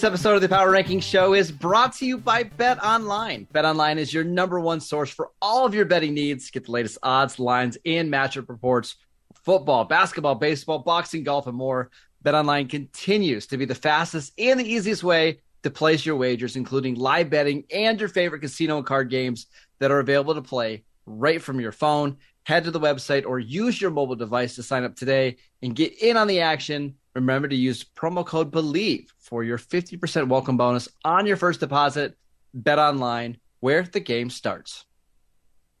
This episode of the Power Ranking Show is brought to you by Bet Online. Bet Online is your number one source for all of your betting needs. Get the latest odds, lines, and matchup reports football, basketball, baseball, boxing, golf, and more. Bet Online continues to be the fastest and the easiest way to place your wagers, including live betting and your favorite casino and card games that are available to play right from your phone. Head to the website or use your mobile device to sign up today and get in on the action. Remember to use promo code BELIEVE for your 50% welcome bonus on your first deposit. Bet online where the game starts.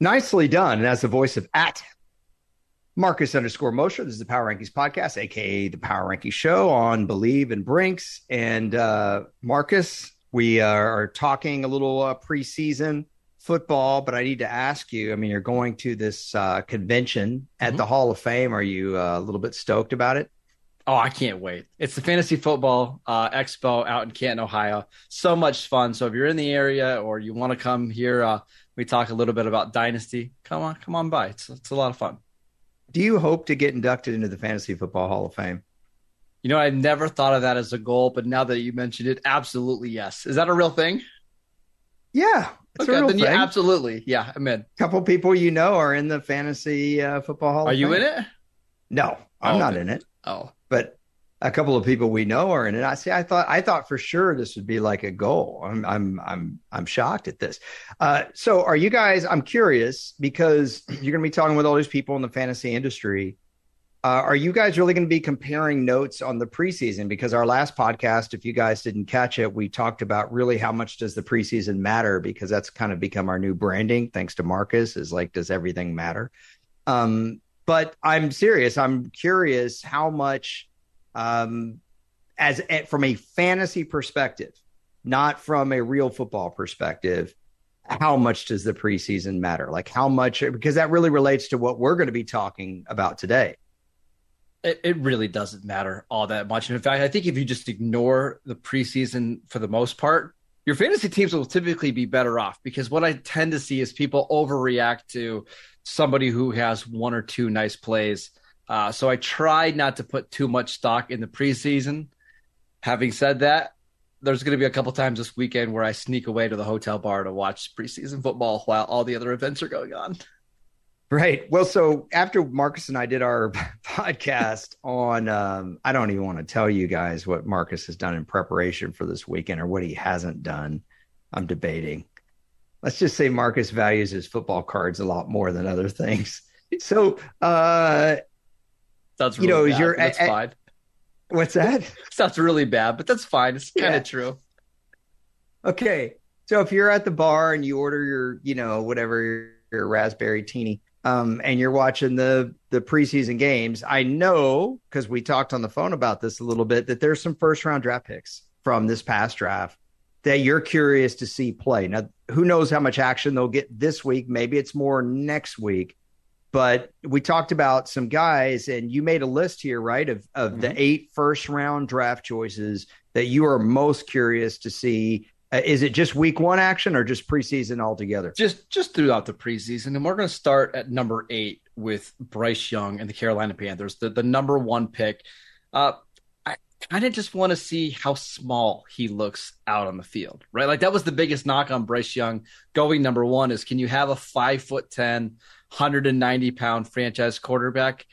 Nicely done. And as the voice of at Marcus underscore Mosher, this is the Power Rankings podcast, aka the Power Rankings Show on Bleav and Brinks. And uh, Marcus, we are talking a little uh, preseason football, but I need to ask you. I mean, you're going to this uh, convention at mm-hmm. the Hall of Fame. Are you uh, a little bit stoked about it? Oh, I can't wait. It's the Fantasy Football uh, Expo out in Canton, Ohio. So much fun. So if you're in the area or you want to come here, uh, we talk a little bit about Dynasty. Come on, come on by. It's, it's a lot of fun. Do you hope to get inducted into the Fantasy Football Hall of Fame? You know, I never thought of that as a goal, but now that you mentioned it, absolutely yes. Is that a real thing? Yeah, it's okay, then yeah, absolutely. Yeah, I'm in. A couple people you know are in the Fantasy uh, Football Hall. Are you in it? No, I'm oh, not in it. Oh, but a couple of people we know are in it. I see. I thought I thought for sure this would be like a goal. I'm I'm I'm I'm shocked at this. Uh, so are you guys? I'm curious because you're going to be talking with all these people in the fantasy industry. Uh, are you guys really going to be comparing notes on the preseason? Because our last podcast, if you guys didn't catch it, we talked about really how much does the preseason matter because that's kind of become our new branding. Thanks to Marcus, is like does everything matter? Um, but I'm serious. I'm curious how much, um, as from a fantasy perspective, not from a real football perspective, how much does the preseason matter? Like how much? Because that really relates to what we're going to be talking about today. It, it really doesn't matter all that much. And in fact, I think if you just ignore the preseason for the most part, your fantasy teams will typically be better off because what I tend to see is people overreact to somebody who has one or two nice plays. Uh, so I tried not to put too much stock in the preseason. Having said that, there's going to be a couple times this weekend where I sneak away to the hotel bar to watch preseason football while all the other events are going on. Right. Well, so after Marcus and I did our podcast on, um, I don't even want to tell you guys what Marcus has done in preparation for this weekend or what he hasn't done. I'm debating let's just say Marcus values his football cards a lot more than other things. So, uh, sounds really you know, bad, you're that's at, fine. What's that? sounds really bad, but that's fine. It's kind of yeah. true. Okay, so if you're at the bar and you order your, you know, whatever your, your raspberry teeny, um, and you're watching the the preseason games, I know because we talked on the phone about this a little bit that there's some first round draft picks from this past draft that you're curious to see play. Now, who knows how much action they'll get this week? Maybe it's more next week. But we talked about some guys, and you made a list here, right, of, of mm-hmm. the eight first round draft choices that you are most curious to see. Uh, is it just week one action or just preseason altogether? Just just throughout the preseason. And we're going to start at number eight with Bryce Young and the Carolina Panthers, the, the number one pick. Uh, kind of just want to see how small he looks out on the field, right? Like that was the biggest knock on Bryce Young going number one is can you have a five foot 10, 190 pound franchise quarterback?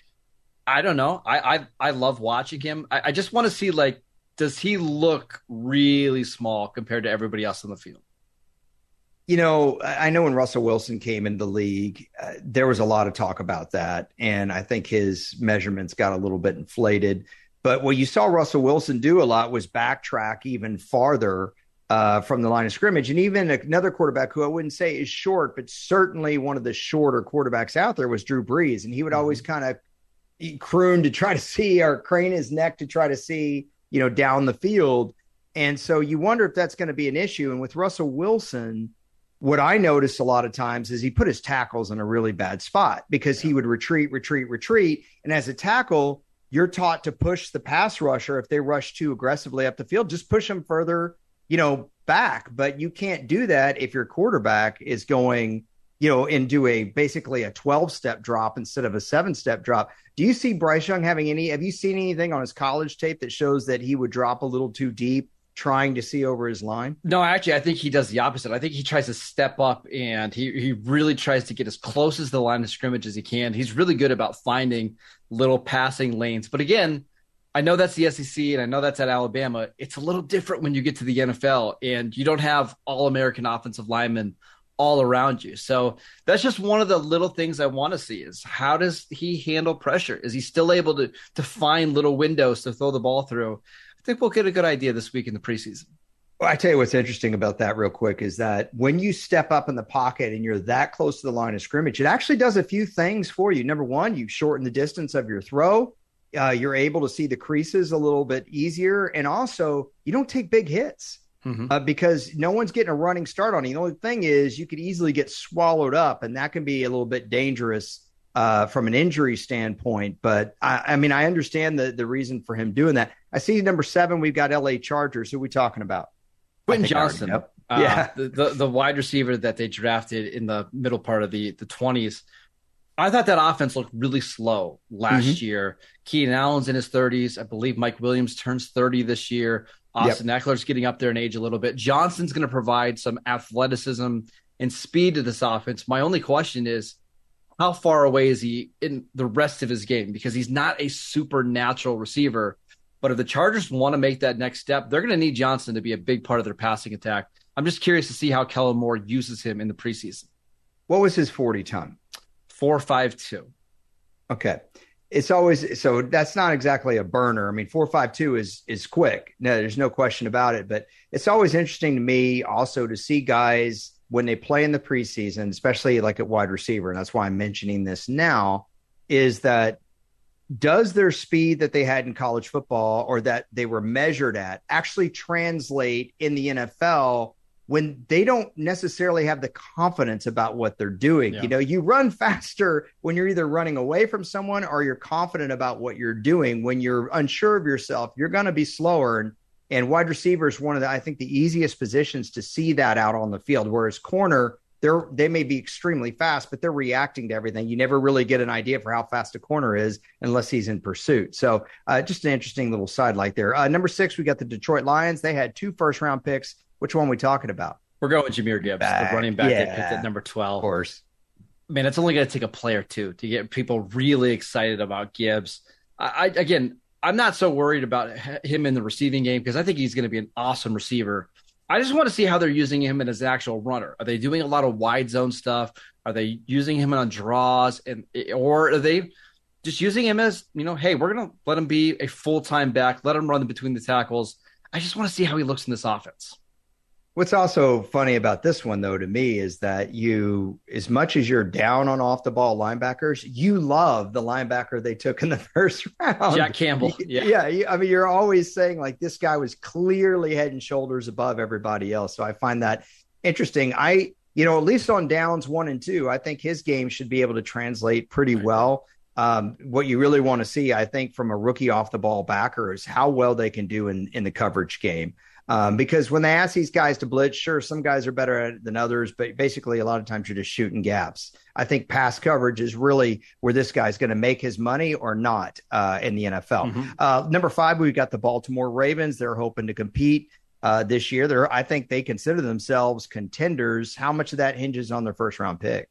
I don't know. I I, I love watching him. I, I just want to see like, does he look really small compared to everybody else on the field? You know, I know when Russell Wilson came into the league, uh, there was a lot of talk about that. And I think his measurements got a little bit inflated but what you saw Russell Wilson do a lot was backtrack even farther uh, from the line of scrimmage. And even another quarterback who I wouldn't say is short, but certainly one of the shorter quarterbacks out there was Drew Brees. And he would mm-hmm. always kind of croon to try to see or crane his neck to try to see, you know, down the field. And so you wonder if that's going to be an issue. And with Russell Wilson, what I noticed a lot of times is he put his tackles in a really bad spot because he would retreat, retreat, retreat. And as a tackle, you're taught to push the pass rusher if they rush too aggressively up the field, just push them further, you know, back. But you can't do that if your quarterback is going, you know, into a basically a 12 step drop instead of a seven step drop. Do you see Bryce Young having any? Have you seen anything on his college tape that shows that he would drop a little too deep trying to see over his line? No, actually, I think he does the opposite. I think he tries to step up and he, he really tries to get as close as the line of scrimmage as he can. He's really good about finding little passing lanes. But again, I know that's the SEC and I know that's at Alabama. It's a little different when you get to the NFL and you don't have all American offensive linemen all around you. So that's just one of the little things I want to see is how does he handle pressure? Is he still able to to find little windows to throw the ball through? I think we'll get a good idea this week in the preseason. Well, I tell you what's interesting about that, real quick, is that when you step up in the pocket and you're that close to the line of scrimmage, it actually does a few things for you. Number one, you shorten the distance of your throw. Uh, you're able to see the creases a little bit easier, and also you don't take big hits mm-hmm. uh, because no one's getting a running start on you. The only thing is you could easily get swallowed up, and that can be a little bit dangerous uh, from an injury standpoint. But I, I, mean, I understand the the reason for him doing that. I see number seven. We've got L.A. Chargers. Who are we talking about? Quentin Johnston. Uh, yeah, the, the, the wide receiver that they drafted in the middle part of the the twenties. I thought that offense looked really slow last mm-hmm. year. Keenan Allen's in his 30s. I believe Mike Williams turns 30 this year. Austin yep. Ekeler's getting up there in age a little bit. Johnston's going to provide some athleticism and speed to this offense. My only question is how far away is he in the rest of his game? Because he's not a supernatural receiver. But if the Chargers want to make that next step, they're going to need Johnston to be a big part of their passing attack. I'm just curious to see how Kellen Moore uses him in the preseason. What was his 40 time? 452. Okay. It's always so that's not exactly a burner. I mean, 452 is is quick. No, there's no question about it, but it's always interesting to me also to see guys when they play in the preseason, especially like at wide receiver, and that's why I'm mentioning this now, is that does their speed that they had in college football or that they were measured at actually translate in the NFL when they don't necessarily have the confidence about what they're doing? Yeah. You know, you run faster when you're either running away from someone or you're confident about what you're doing. When you're unsure of yourself, you're going to be slower. And and wide receiver is one of the, I think, the easiest positions to see that out on the field. Whereas corner, they're they may be extremely fast, but they're reacting to everything. You never really get an idea for how fast a corner is unless he's in pursuit. So uh, just an interesting little sidelight there. Uh, number six, we got the Detroit Lions. They had two first round picks. Which one are we talking about? We're going with Jahmyr Gibbs, back. the running back yeah, picked at number twelve. Of course. Man, it's only going to take a player two to get people really excited about Gibbs. I, I again, I'm not so worried about him in the receiving game because I think he's going to be an awesome receiver. I just want to see how they're using him as an actual runner. Are they doing a lot of wide zone stuff? Are they using him on draws and or are they just using him as, you know, hey, we're to let him be a full-time back, let him run between the tackles. I just want to see how he looks in this offense. What's also funny about this one, though, to me, is that you, as much as you're down on off the ball linebackers, you love the linebacker they took in the first round. Jack Campbell. Yeah. Yeah. I mean, you're always saying, like, this guy was clearly head and shoulders above everybody else. So I find that interesting. I, you know, at least on downs one and two, I think his game should be able to translate pretty well. Um, what you really want to see, I think, from a rookie off the ball backer is how well they can do in, in the coverage game. Um, because when they ask these guys to blitz, sure, some guys are better at it than others, but basically, a lot of times you're just shooting gaps. I think pass coverage is really where this guy's going to make his money or not uh, in the NFL. Mm-hmm. Uh, number five, we've got the Baltimore Ravens. They're hoping to compete uh, this year. They're, I think they consider themselves contenders. How much of that hinges on their first round pick?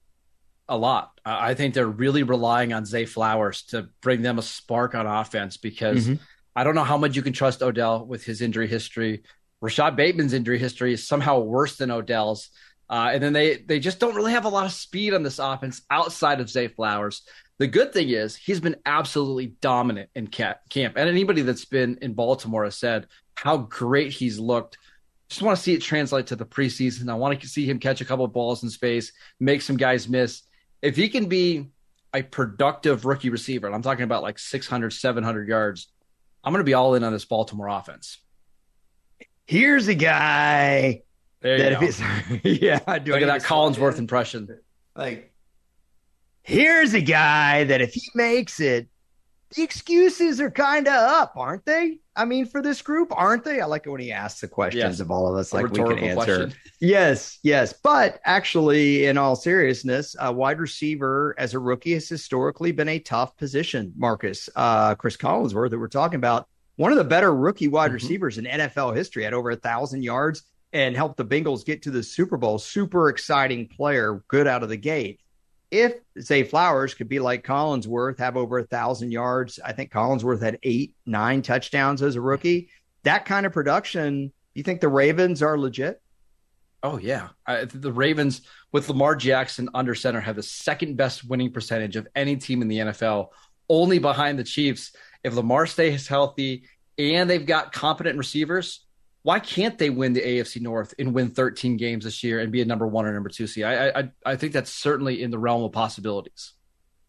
A lot. I think they're really relying on Zay Flowers to bring them a spark on offense because. Mm-hmm. I don't know how much you can trust Odell with his injury history. Rashod Bateman's injury history is somehow worse than Odell's. Uh, and then they they just don't really have a lot of speed on this offense outside of Zay Flowers. The good thing is he's been absolutely dominant in camp. And anybody that's been in Baltimore has said how great he's looked Just want to see it translate to the preseason. I want to see him catch a couple of balls in space, make some guys miss. If he can be a productive rookie receiver, and I'm talking about like 600, 700 yards, I'm going to be all in on this Baltimore offense. Here's a guy There that you if go. it's yeah, do I Look at that Collinsworth impression. Like, here's a guy that if he makes it, the excuses are kind of up, aren't they? I mean, for this group, aren't they? I like it when he asks the questions Yes. of all of us, like we can answer. question. Yes, yes. But actually, in all seriousness, a wide receiver as a rookie has historically been a tough position, Marcus. Uh, Cris Collinsworth, that we're talking about, one of the better rookie wide Mhm. receivers in NFL history, had over a thousand yards and helped the Bengals get to the Super Bowl. Super exciting player, good out of the gate. If Zay Flowers could be like Collinsworth, have over a thousand yards, I think Collinsworth had eight, nine touchdowns as a rookie. That kind of production, you think the Ravens are legit? Oh yeah, I, the Ravens with Lamar Jackson under center have the second best winning percentage of any team in the NFL, only behind the Chiefs. If Lamar stays healthy and they've got competent receivers, why can't they win the AFC North and win 13 games this year and be a number one or number two seed? I I, I think that's certainly in the realm of possibilities.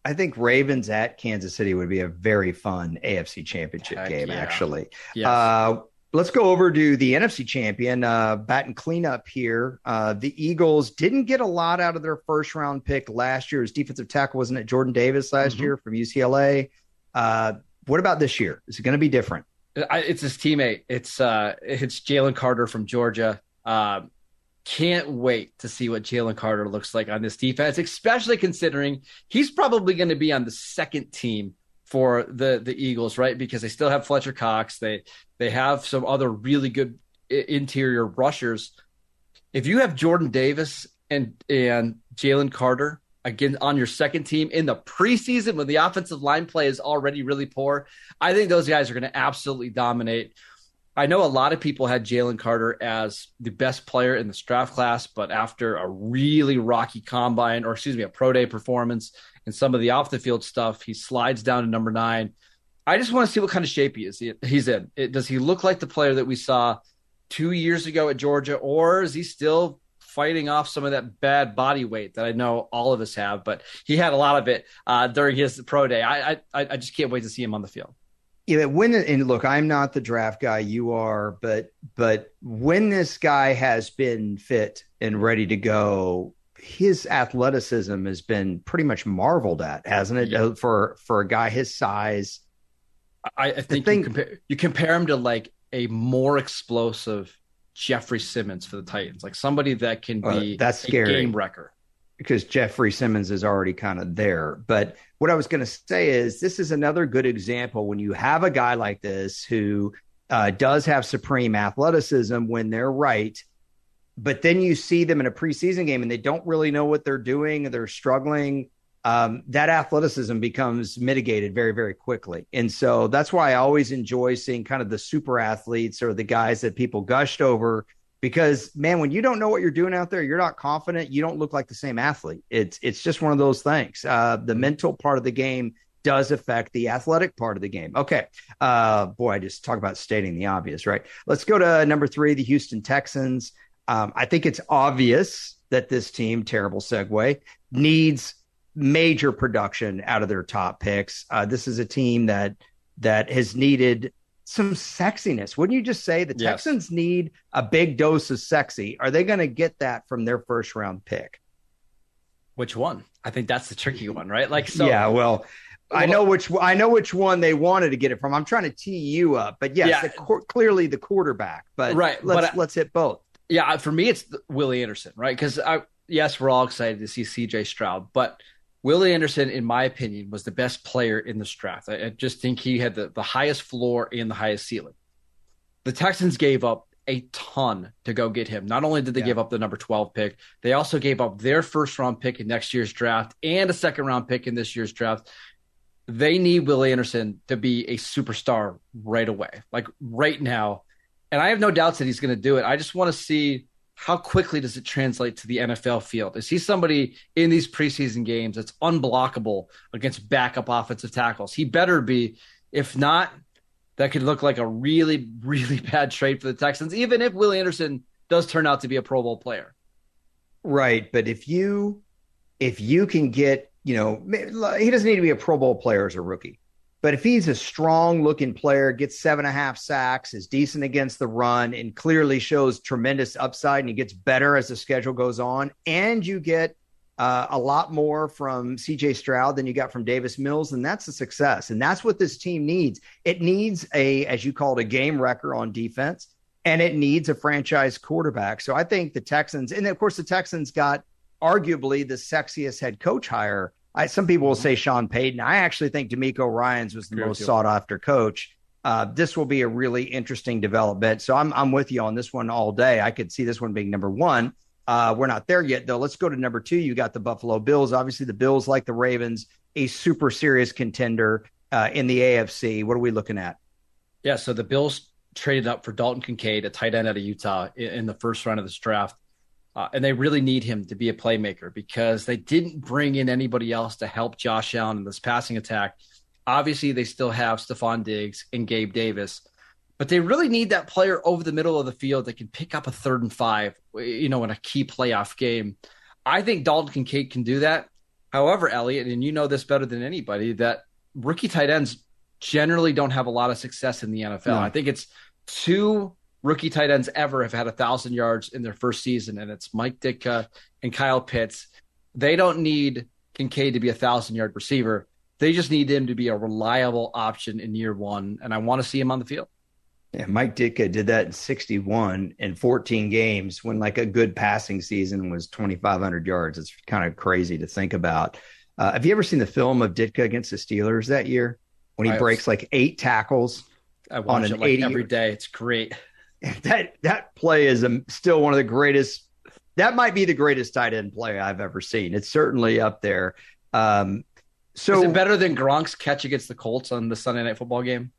I think Ravens at Kansas City would be a very fun AFC championship Heck game, yeah. actually. Yes. Uh, let's go over to the NFC champion, uh, bat and cleanup here. Uh, the Eagles didn't get a lot out of their first round pick last year. His defensive tackle wasn't it Jordan Davis last Mhm. year from UCLA. Uh, what about this year? Is it going to be different? I, it's his teammate. It's uh, it's Jalen Carter from Georgia. Um, can't wait to see what Jalen Carter looks like on this defense, especially considering he's probably going to be on the second team for the the Eagles, right? Because they still have Fletcher Cox. They they have some other really good interior rushers. If you have Jordan Davis and and Jalen Carter again on your second team in the preseason when the offensive line play is already really poor, I think those guys are going to absolutely dominate. I know a lot of people had Jalen Carter as the best player in this draft class, but after a really rocky combine, or excuse me, a pro day performance and some of the off the field stuff, he slides down to number nine. I just want to see what kind of shape he is. He's in. It, does he look like the player that we saw two years ago at Georgia, or is he still fighting off some of that bad body weight that I know all of us have? But he had a lot of it uh, during his pro day. I, I I just can't wait to see him on the field. Yeah, when and look, I'm not the draft guy, you are, but but when this guy has been fit and ready to go, his athleticism has been pretty much marveled at, hasn't it? Yeah. Uh, For for a guy his size, I, I think thing- you, compare, you compare him to like a more explosive Jeffery Simmons for the Titans, like somebody that can Uh, be that's a scary. game wrecker. because Jeffery Simmons is already kind of there. But what I was going to say is this is another good example when you have a guy like this who uh, does have supreme athleticism when they're right, but then you see them in a preseason game and they don't really know what they're doing, they're struggling. Um, that athleticism becomes mitigated very, very quickly. And so that's why I always enjoy seeing kind of the super athletes or the guys that people gushed over because man when you don't know what you're doing out there you're not confident. You don't look like the same athlete. It's it's just one of those things. Uh the mental part of the game does affect the athletic part of the game. Okay. Uh boy i just talk about stating the obvious right? Let's go to number three the houston texans. Um i think it's obvious that this team terrible segue needs major production out of their top picks uh this is a team that that has needed some sexiness. Wouldn't you just say the Yes. Texans need a big dose of sexy? Are they going to get that from their first round pick? Which one? I think that's the tricky one, right? Like, so yeah, well, I know which I know which one they wanted to get it from. I'm trying to tee you up, but yes, Yeah. the clearly the quarterback. But Right, let's but I- let's hit both. yeah, for me, it's Willie Anderson, right? Because I, yes, we're all excited to see CJ Stroud, but Willie Anderson, in my opinion, was the best player in this draft. I, I just think he had the, the highest floor and the highest ceiling. The Texans gave up a ton to go get him. Not only did they Yeah. give up the number 12 pick, they also gave up their first round pick in next year's draft and a second round pick in this year's draft. They need Willie Anderson to be a superstar right away, like right now. And I have no doubts that he's going to do it. I just want to see how quickly does it translate to the NFL field? Is he somebody in these preseason games that's unblockable against backup offensive tackles? He better be. If not, that could look like a really, really bad trade for the Texans. Even if Willie Anderson does turn out to be a Pro Bowl player. Right, but if you if you can get, you know, he doesn't need to be a Pro Bowl player as a rookie. But if he's a strong looking player, gets seven and a half sacks, is decent against the run, and clearly shows tremendous upside, and he gets better as the schedule goes on, and you get uh, a lot more from CJ Stroud than you got from Davis Mills, and that's a success. And that's what this team needs. It needs a, as you called, it, a game wrecker on defense, and it needs a franchise quarterback. So I think the Texans, and of course, the Texans got arguably the sexiest head coach hire I, some people will say Sean Payton. I actually think DeMeco Ryans was the most sought after coach. Uh, this will be a really interesting development. So I'm I'm with you on this one all day. I could see this one being number one. Uh, we're not there yet though. Let's go to number two. You got the Buffalo Bills. Obviously, the Bills, like the Ravens, a super serious contender uh, in the AFC. What are we looking at? Yeah, so the Bills traded up for Dalton Kincaid, a tight end out of Utah, in, in the first round of this draft. Uh, and they really need him to be a playmaker because they didn't bring in anybody else to help Josh Allen in this passing attack. Obviously, they still have Stefon Diggs and Gabe Davis, but they really need that player over the middle of the field that can pick up a third and five, you know, in a key playoff game. I think Dalton Kincaid can do that. However, Elliot, and you know this better than anybody, that rookie tight ends generally don't have a lot of success in the NFL. No. I think it's two rookie tight ends ever have had a thousand yards in their first season, and it's Mike Ditka and Kyle Pitts. They don't need Kincaid to be a thousand yard receiver. They just need him to be a reliable option in year one, and I want to see him on the field. Yeah, Mike Ditka did that in 61 in 14 games when like a good passing season was 2,500 yards. It's kind of crazy to think about. Uh, have you ever seen the film of Ditka against the Steelers that year when he I breaks was, like eight tackles I watch on an it like 80 every day. It's great. that that play is a, still one of the greatest. That might be the greatest tight end play I've ever seen. It's certainly up there. Um, so is it better than Gronk's catch against the Colts on the Sunday Night Football game?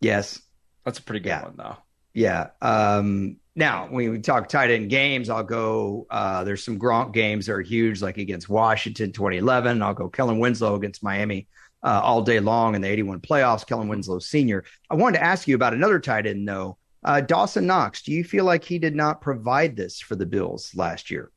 Yes, that's a pretty good yeah. one though. Yeah. Um, now, when we talk tight end games, I'll go. Uh, there's some Gronk games that are huge, like against Washington 2011. I'll go Kellen Winslow against Miami uh, all day long in the 81 playoffs. Kellen Winslow Sr. I wanted to ask you about another tight end, though. Uh, Dawson Knox, do you feel like he did not provide this for the Bills last year?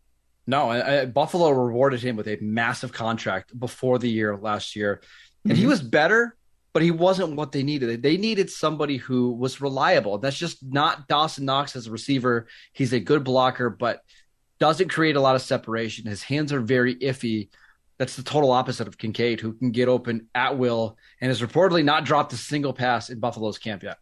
No, I, I, Buffalo rewarded him with a massive contract before the year last year, and mm-hmm. he was better, but he wasn't what they needed. They needed somebody who was reliable. That's just not Dawson Knox as a receiver. He's a good blocker, but doesn't create a lot of separation. His hands are very iffy. That's the total opposite of Kincaid, who can get open at will and has reportedly not dropped a single pass in Buffalo's camp yet.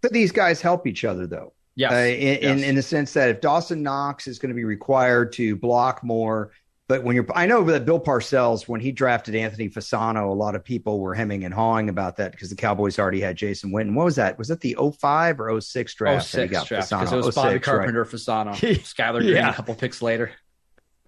But these guys help each other, though. Yes. Uh, in, yes. in, in the sense that if Dawson Knox is going to be required to block more, but when you're, I know that Bill Parcells, when he drafted Anthony Fasano, a lot of people were hemming and hawing about that because the Cowboys already had Jason Witten. What was that? Was it the 05 or 06 draft? 06 draft, because it was 06, Bobby Carpenter, right. Fasano, Skyler Green yeah. a couple picks later.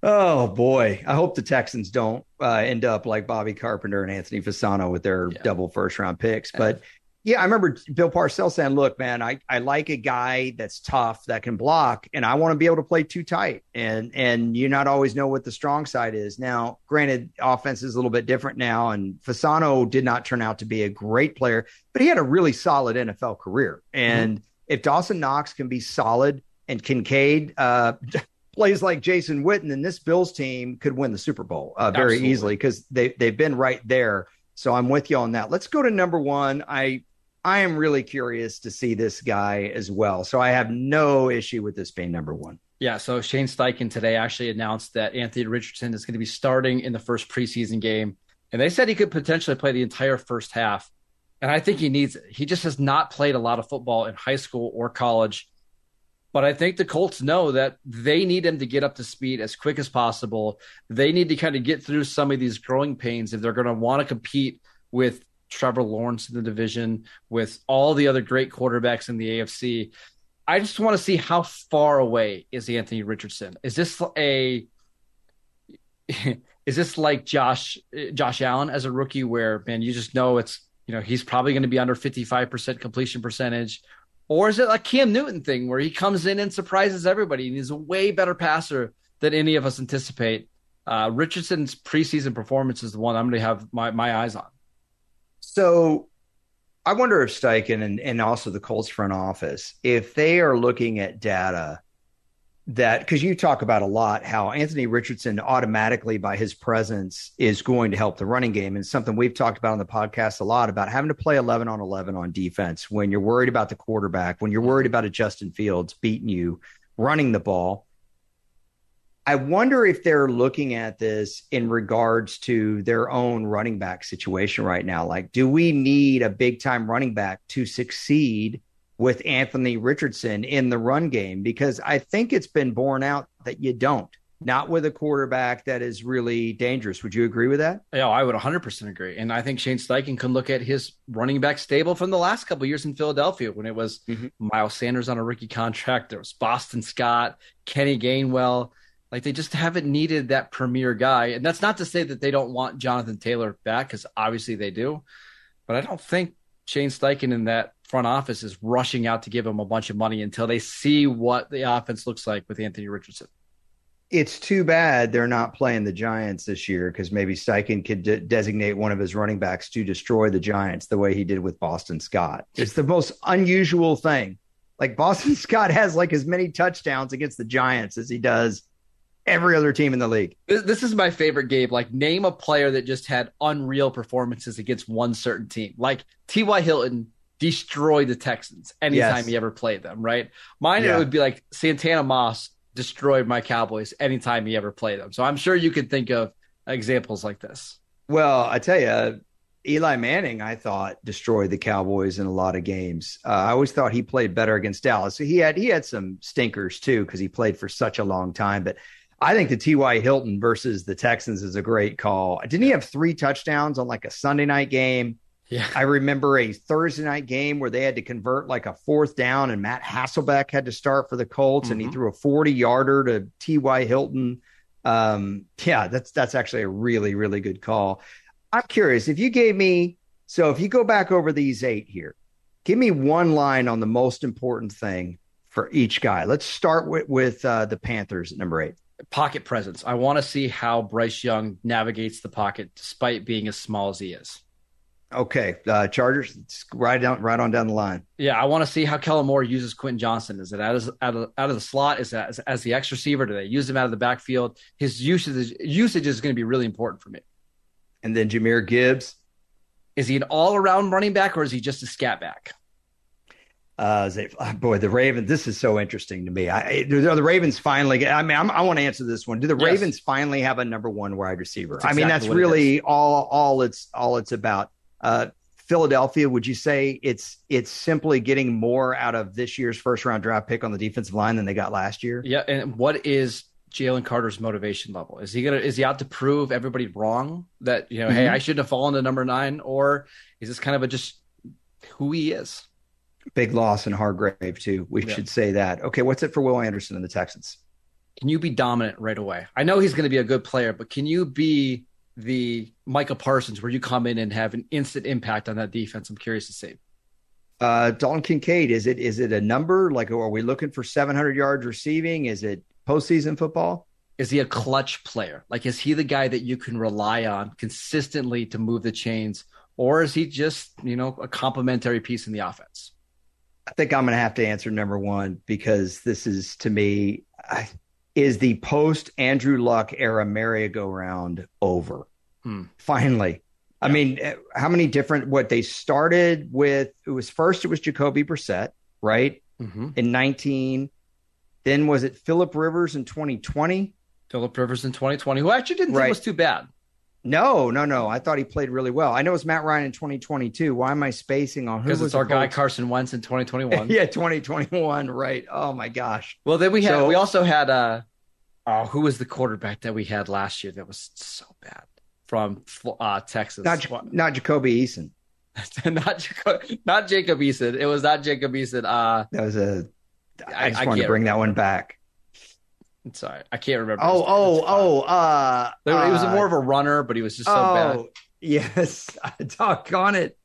Oh boy, I hope the Texans don't uh, end up like Bobby Carpenter and Anthony Fasano with their yeah. double first round picks. But yeah, I remember Bill Parcells saying, "Look, man, I, I like a guy that's tough that can block, and I want to be able to play too tight, and and you not always know what the strong side is. Now, granted, offense is a little bit different now, and Fasano did not turn out to be a great player, but he had a really solid NFL career. And mm-hmm. if Dawson Knox can be solid and Kincaid uh, plays like Jason Witten, then this Bills team could win the Super Bowl uh, very Absolutely. easily because they they've been right there." So I'm with you on that. Let's go to number one. I I am really curious to see this guy as well. So I have no issue with this being number one. Yeah. So Shane Steichen today actually announced that Anthony Richardson is going to be starting in the first preseason game. And they said he could potentially play the entire first half. And I think he needs it. He just has not played a lot of football in high school or college. But I think the Colts know that they need him to get up to speed as quick as possible. They need to kind of get through some of these growing pains if they're going to want to compete with Trevor Lawrence in the division, with all the other great quarterbacks in the AFC. I just want to see how far away is Anthony Richardson. Is this a is this like Josh Josh Allen as a rookie where man you just know it's you know he's probably going to be under 55% completion percentage or is it like Cam Newton thing where he comes in and surprises everybody and he's a way better passer than any of us anticipate? Uh, Richardson's preseason performance is the one I'm going to have my, my eyes on. So I wonder if Steichen and, and also the Colts front office, if they are looking at data that because you talk about a lot how Anthony Richardson automatically by his presence is going to help the running game and something we've talked about on the podcast a lot about having to play 11 on 11 on defense when you're worried about the quarterback when you're worried about a Justin Fields beating you running the ball I wonder if they're looking at this in regards to their own running back situation right now like do we need a big time running back to succeed with Anthony Richardson in the run game because I think it's been borne out that you don't. Not with a quarterback that is really dangerous. Would you agree with that? Yeah, I would 100% agree. And I think Shane Steichen can look at his running back stable from the last couple years in Philadelphia when it was mm-hmm. Miles Sanders on a rookie contract. There was Boston Scott, Kenny Gainwell. Like they just haven't needed that premier guy. And that's not to say that they don't want Jonathan Taylor back, because obviously they do. But I don't think Shane Steichen in that front office is rushing out to give him a bunch of money until they see what the offense looks like with Anthony Richardson. It's too bad they're not playing the Giants this year because maybe Steichen could de- designate one of his running backs to destroy the Giants the way he did with Boston Scott. It's the most unusual thing. Like Boston Scott has like as many touchdowns against the Giants as he does every other team in the league. This, this, is my favorite game. Like, name a player that just had unreal performances against one certain team. Like T.Y. Hilton destroyed the Texans anytime yes. he ever played them, right? Mine yeah. it would be like Santana Moss destroyed my Cowboys anytime he ever played them. So I'm sure you could think of examples like this. Well, I tell you, Eli Manning, I thought destroyed the Cowboys in a lot of games. Uh, I always thought he played better against Dallas. He had he had some stinkers too because he played for such a long time. But I think the T.Y. Hilton versus the Texans is a great call. Didn't he have three touchdowns on like a Sunday night game? Yeah. I remember a Thursday night game where they had to convert like a fourth down and Matt Hasselbeck had to start for the Colts mm-hmm. and he mm-hmm. threw a 40 yarder to T.Y. Hilton. Um, yeah, that's that's actually a really, really good call. I'm curious if you gave me so if you go back over these eight here, give me one line on the most important thing for each guy. Let's start with with uh, the Panthers at number eight. Pocket presence. I want to see how Bryce Young navigates the pocket despite being as small as he is. Okay, uh, Chargers, right down, right on down the line. Yeah, I want to see how Kellen Moore uses Quentin Johnston. Is it out of out of, out of the slot? Is that as, as the X receiver? Do they use him out of the backfield? His usage usage is going to be really important for me. And then Jahmyr Gibbs, is he an all around running back or is he just a scat back? Uh, they, boy, the Ravens. This is so interesting to me. I, do the Ravens finally? I mean, I'm, i want to answer this one. Do the yes. Ravens finally have a number one wide receiver? Exactly I mean, that's really all all it's all it's about. Uh, Philadelphia, would you say it's it's simply getting more out of this year's first round draft pick on the defensive line than they got last year? Yeah, and what is Jalen Carter's motivation level? Is he gonna is he out to prove everybody wrong that you know, mm-hmm. hey, I shouldn't have fallen to number nine, or is this kind of a just who he is? Big loss in Hargrave too. We yeah. should say that. Okay, what's it for Will Anderson and the Texans? Can you be dominant right away? I know he's going to be a good player, but can you be the Micah Parsons where you come in and have an instant impact on that defense? I'm curious to see. Uh, Dalton Kincaid, is it is it a number? Like, are we looking for 700 yards receiving? Is it postseason football? Is he a clutch player? Like, is he the guy that you can rely on consistently to move the chains, or is he just you know a complementary piece in the offense? I think I'm going to have to answer number one because this is to me. I, is the post Andrew Luck era merry-go-round over? Hmm. Finally. Yeah. I mean, how many different what they started with? It was first, it was Jacoby Brissett, right? Mm-hmm. In 19. Then was it Philip Rivers in 2020? Philip Rivers in 2020, who I actually didn't right. think was too bad. No, no, no. I thought he played really well. I know it's Matt Ryan in 2022. Why am I spacing on who? Because it's our guy Carson Wentz in 2021. yeah, 2021. Right. Oh my gosh. Well, then we had so, we also had uh, uh who was the quarterback that we had last year that was so bad from uh Texas? Not not Jacoby Eason. not Jacob, not Jacob Eason. It was not Jacob Eason. Uh, that was a. I just I, wanted to bring remember. that one back. Sorry, I can't remember. Oh, oh, oh. Uh, he was uh, more of a runner, but he was just so bad. oh, bad. Yes, on it.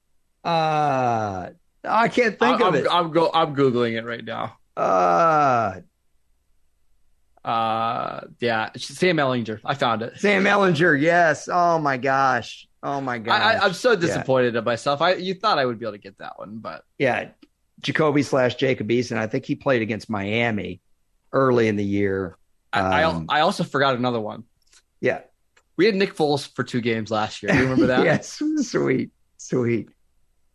Uh, I can't think I, of I'm, it. I'm go. I'm googling it right now. Uh, uh, yeah, Sam Ehlinger. I found it. Sam Ehlinger. Yes. Oh my gosh. Oh my gosh. I, am so disappointed yeah. in myself. I you thought I would be able to get that one, but yeah, Jacoby slash Jacob Eason. I think he played against Miami early in the year. I, Um, I I also forgot another one. Yeah. We had Nick Foles for two games last year. Do you remember that? yes. Sweet. Sweet.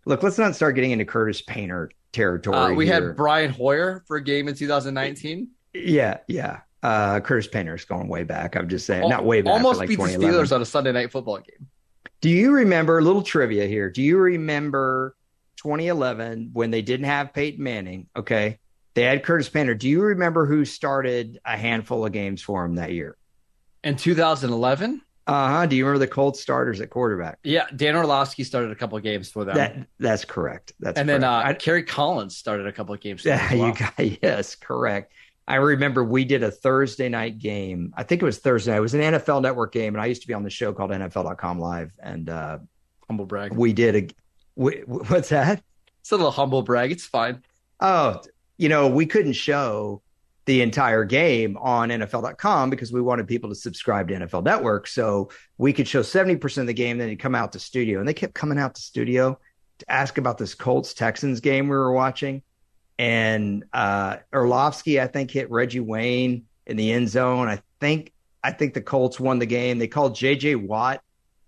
Look, let's not start getting into Curtis Painter territory. Uh, we here. had Brian Hoyer for a game in 2019. Yeah, yeah. Uh, Curtis Painter is going way back. I'm just saying, not way back, Almost like beat the Steelers on a Sunday night football game. Do you remember a little trivia here? Do you remember 2011 when they didn't have Peyton Manning? Okay, they had Curtis Painter. Do you remember who started a handful of games for him that year? In 2011, Uh huh. Do you remember the Colts starters at quarterback? yeah, Dan Orlovsky started a couple of games for them. That that's correct. That's correct. and then uh, correct. Kerry Collins started a couple of games. For I- them as yeah, well. you got yes, correct. I remember we did a Thursday night game. I think it was Thursday. night. It was an NFL Network game, and I used to be on the show called NFL.com Live, and uh, humble brag. we did a. We, what's that? It's a little humble brag. It's fine. Oh, you know, we couldn't show the entire game on NFL.com because we wanted people to subscribe to NFL Network. So we could show 70% of the game, then you come out to studio. And they kept coming out to studio to ask about this Colts Texans game we were watching. And uh Orlovsky, I think, hit Reggie Wayne in the end zone. I think I think the Colts won the game. They called JJ Watt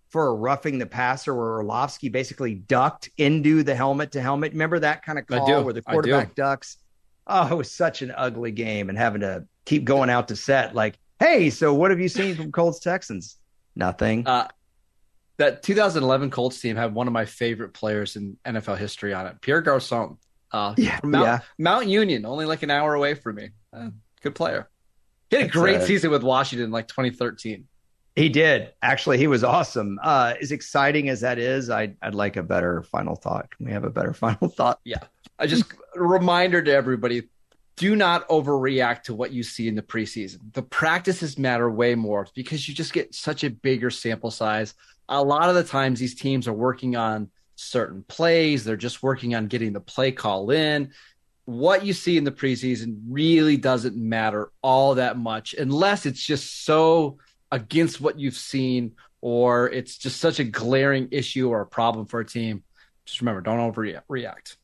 for a roughing the passer where Orlovsky basically ducked into the helmet to helmet. Remember that kind of call where the quarterback ducks? Oh, it was such an ugly game and having to keep going out to set like, hey, so what have you seen from Colts Texans? Nothing. Uh, that 2011 Colts team had one of my favorite players in NFL history on it, Pierre Garcon. Uh, Yeah, from Mount, yeah. Mount Union, only like an hour away from me. Uh, good player. He had a That's, great uh, season with Washington, like 2013. He did. Actually, he was awesome. Uh, as exciting as that is, I'd, I'd like a better final thought. Can we have a better final thought? Yeah. I just a reminder to everybody: do not overreact to what you see in the preseason. The practices matter way more because you just get such a bigger sample size. A lot of the times, these teams are working on certain plays. They're just working on getting the play call in. What you see in the preseason really doesn't matter all that much unless it's just so against what you've seen or it's just such a glaring issue or a problem for a team. Just remember, don't overreact.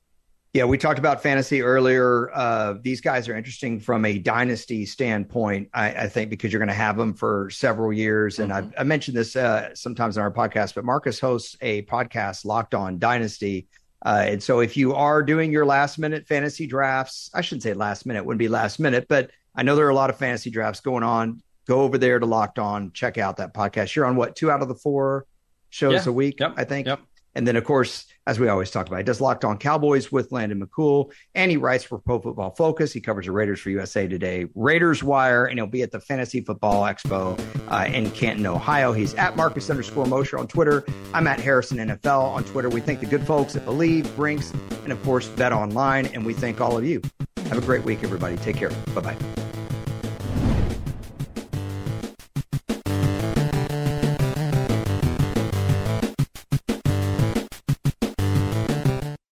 Yeah, we talked about fantasy earlier. Uh, these guys are interesting from a dynasty standpoint, I, I think, because you're going to have them for several years. And Mhm. I, I mentioned this uh, sometimes on our podcast, but Marcus hosts a podcast, Locked On Dynasty. Uh, and so if you are doing your last minute fantasy drafts, I shouldn't say last minute, wouldn't be last minute, but I know there are a lot of fantasy drafts going on. Go over there to Locked On, check out that podcast. You're on what, two out of the four shows Yeah. a week, Yep. I think? Yep. And then, of course, as we always talk about, he does Locked On Cowboys with Landon McCool, and he writes for Pro Football Focus. He covers the Raiders for USA Today, Raiders Wire, and he'll be at the Fantasy Football Expo uh, in Canton, Ohio. He's at Marcus underscore Mosher on Twitter. I'm at Harrison NFL on Twitter. We thank the good folks at Bleav, Brinks, and of course, Bet Online, and we thank all of you. Have a great week, everybody. Take care. Bye bye.